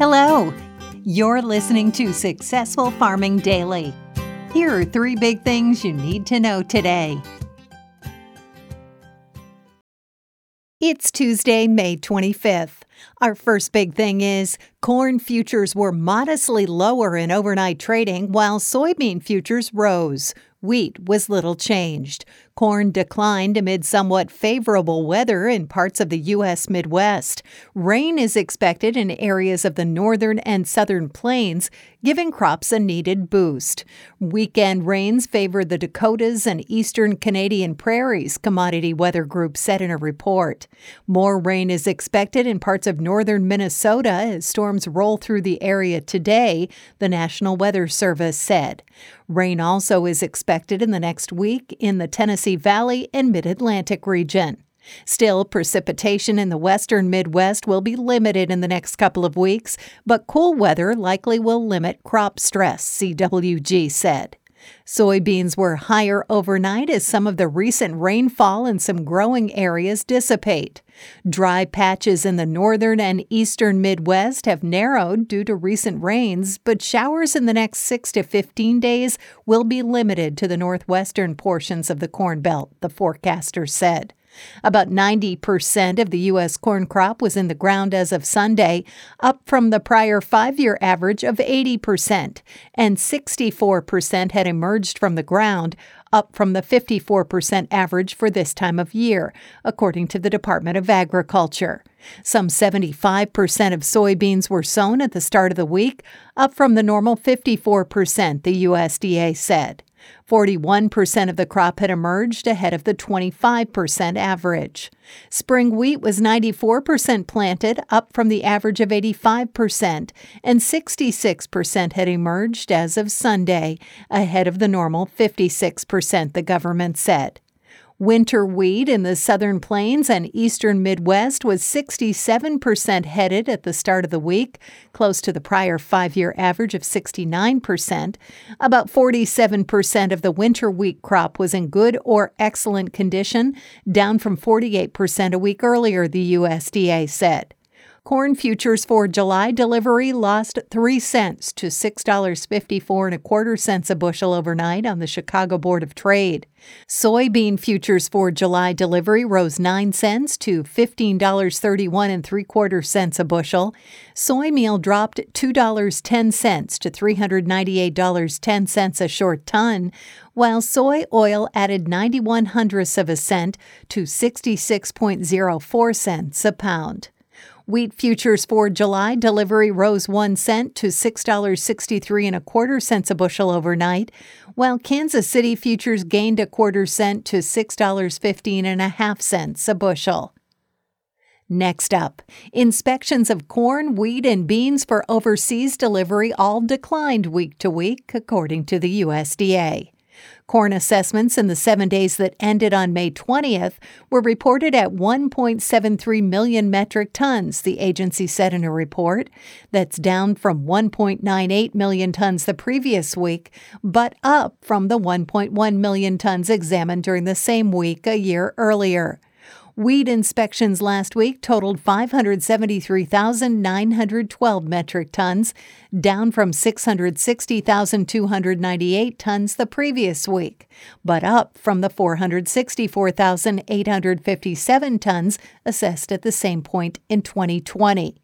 Hello. You're listening to Successful Farming Daily. Here are three big things you need to know today. It's Tuesday, May 25th. Our first big thing is corn futures were modestly lower in overnight trading while soybean futures rose. Wheat was little changed. Corn declined amid somewhat favorable weather in parts of the U.S. Midwest. Rain is expected in areas of the northern and southern plains, giving crops a needed boost. Weekend rains favor the Dakotas and eastern Canadian prairies, Commodity Weather Group said in a report. More rain is expected in parts of northern Minnesota as storms roll through the area today, the National Weather Service said. Rain also is expected in the next week in the Tennessee Valley and Mid Atlantic region. Still, precipitation in the western Midwest will be limited in the next couple of weeks, but cool weather likely will limit crop stress, CWG said. Soybeans were higher overnight as some of the recent rainfall in some growing areas dissipate. Dry patches in the northern and eastern Midwest have narrowed due to recent rains, but showers in the next 6 to 15 days will be limited to the northwestern portions of the Corn Belt, the forecaster said. About 90% of the U.S. corn crop was in the ground as of Sunday, up from the prior five year average of 80%, and 64% had emerged from the ground, up from the 54% average for this time of year, according to the Department of Agriculture. Some 75% of soybeans were sown at the start of the week, up from the normal 54%, the USDA said. 41% of the crop had emerged ahead of the 25% average. Spring wheat was 94% planted, up from the average of 85%, and 66% had emerged as of Sunday, ahead of the normal 56%, the government said. Winter wheat in the southern plains and eastern Midwest was 67% headed at the start of the week, close to the prior five year average of 69%. About 47% of the winter wheat crop was in good or excellent condition, down from 48% a week earlier, the USDA said. Corn futures for July delivery lost 3 cents to $6.54 and a quarter cents a bushel overnight on the Chicago Board of Trade. Soybean futures for July delivery rose 9 cents to $15.31 and 3 quarter cents a bushel. Soy meal dropped $2.10 to $398.10 a short ton, while soy oil added 91 hundredths of a cent to 66.04 cents a pound. Wheat futures for July delivery rose 1 cent to $6.63 and a quarter cents a bushel overnight, while Kansas City futures gained a quarter cent to $6.15 and a half cents a bushel. Next up, inspections of corn, wheat, and beans for overseas delivery all declined week to week, according to the USDA. Corn assessments in the seven days that ended on May 20th were reported at 1.73 million metric tons, the agency said in a report. That's down from 1.98 million tons the previous week, but up from the 1.1 million tons examined during the same week a year earlier. Wheat inspections last week totaled 573,912 metric tons, down from 660,298 tons the previous week, but up from the 464,857 tons assessed at the same point in 2020.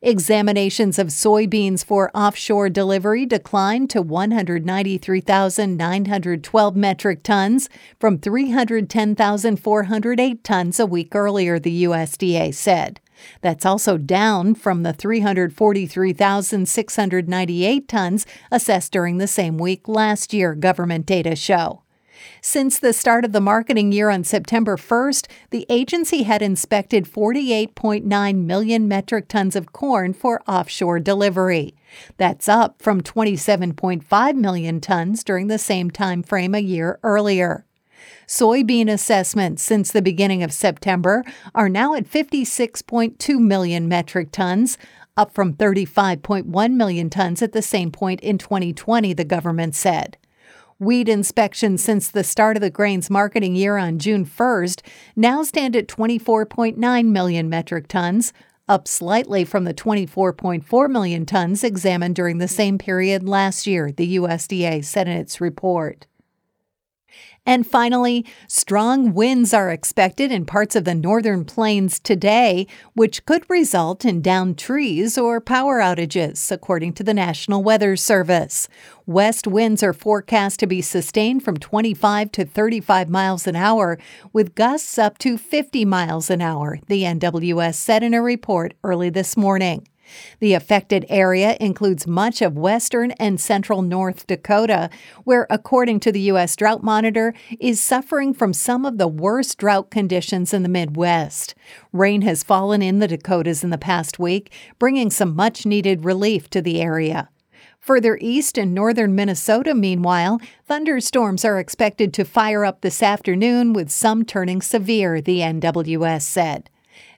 Examinations of soybeans for offshore delivery declined to 193,912 metric tons from 310,408 tons a week earlier, the USDA said. That's also down from the 343,698 tons assessed during the same week last year, government data show. Since the start of the marketing year on September 1st, the agency had inspected 48.9 million metric tons of corn for offshore delivery. That's up from 27.5 million tons during the same time frame a year earlier. Soybean assessments since the beginning of September are now at 56.2 million metric tons, up from 35.1 million tons at the same point in 2020, the government said. Wheat inspections since the start of the grain's marketing year on June 1st now stand at 24.9 million metric tons, up slightly from the 24.4 million tons examined during the same period last year, the USDA said in its report. And finally, strong winds are expected in parts of the northern plains today, which could result in downed trees or power outages, according to the National Weather Service. West winds are forecast to be sustained from 25 to 35 miles an hour, with gusts up to 50 miles an hour, the NWS said in a report early this morning. The affected area includes much of western and central North Dakota, where, according to the U.S. Drought Monitor, is suffering from some of the worst drought conditions in the Midwest. Rain has fallen in the Dakotas in the past week, bringing some much needed relief to the area. Further east in northern Minnesota, meanwhile, thunderstorms are expected to fire up this afternoon with some turning severe, the NWS said.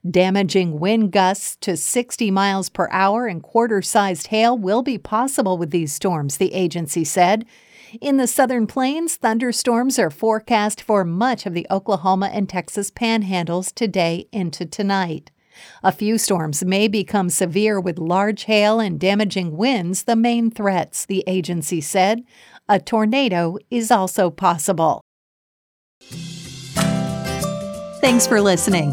Damaging wind gusts to 60 miles per hour and quarter sized hail will be possible with these storms, the agency said. In the southern plains, thunderstorms are forecast for much of the Oklahoma and Texas panhandles today into tonight. A few storms may become severe with large hail and damaging winds, the main threats, the agency said. A tornado is also possible. Thanks for listening.